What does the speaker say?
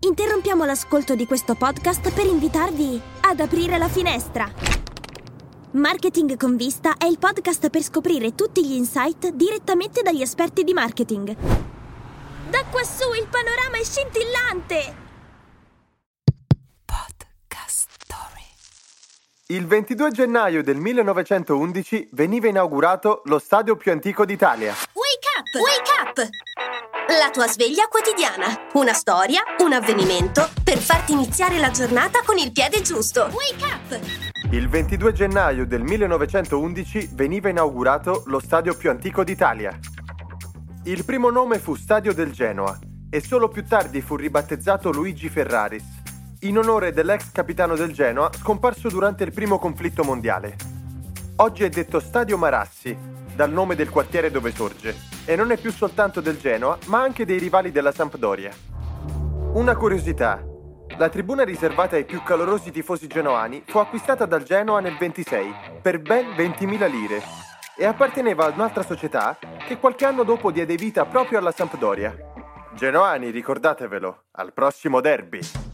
Interrompiamo l'ascolto di questo podcast per invitarvi ad aprire la finestra. Marketing con vista è il podcast per scoprire tutti gli insight direttamente dagli esperti di marketing. Da quassù il panorama è scintillante! Podcast Story. Il 22 gennaio del 1911 veniva inaugurato lo stadio più antico d'Italia. Wake up! Wake up! La tua sveglia quotidiana. Una storia, un avvenimento per farti iniziare la giornata con il piede giusto. Wake up! Il 22 gennaio del 1911 veniva inaugurato lo stadio più antico d'Italia. Il primo nome fu Stadio del Genoa e solo più tardi fu ribattezzato Luigi Ferraris, in onore dell'ex capitano del Genoa scomparso durante il primo conflitto mondiale. Oggi è detto Stadio Marassi, dal nome del quartiere dove sorge, e non è più soltanto del Genoa, ma anche dei rivali della Sampdoria. Una curiosità. La tribuna riservata ai più calorosi tifosi genoani fu acquistata dal Genoa nel 26 per ben 20.000 lire e apparteneva ad un'altra società che qualche anno dopo diede vita proprio alla Sampdoria. Genoani, ricordatevelo, al prossimo derby!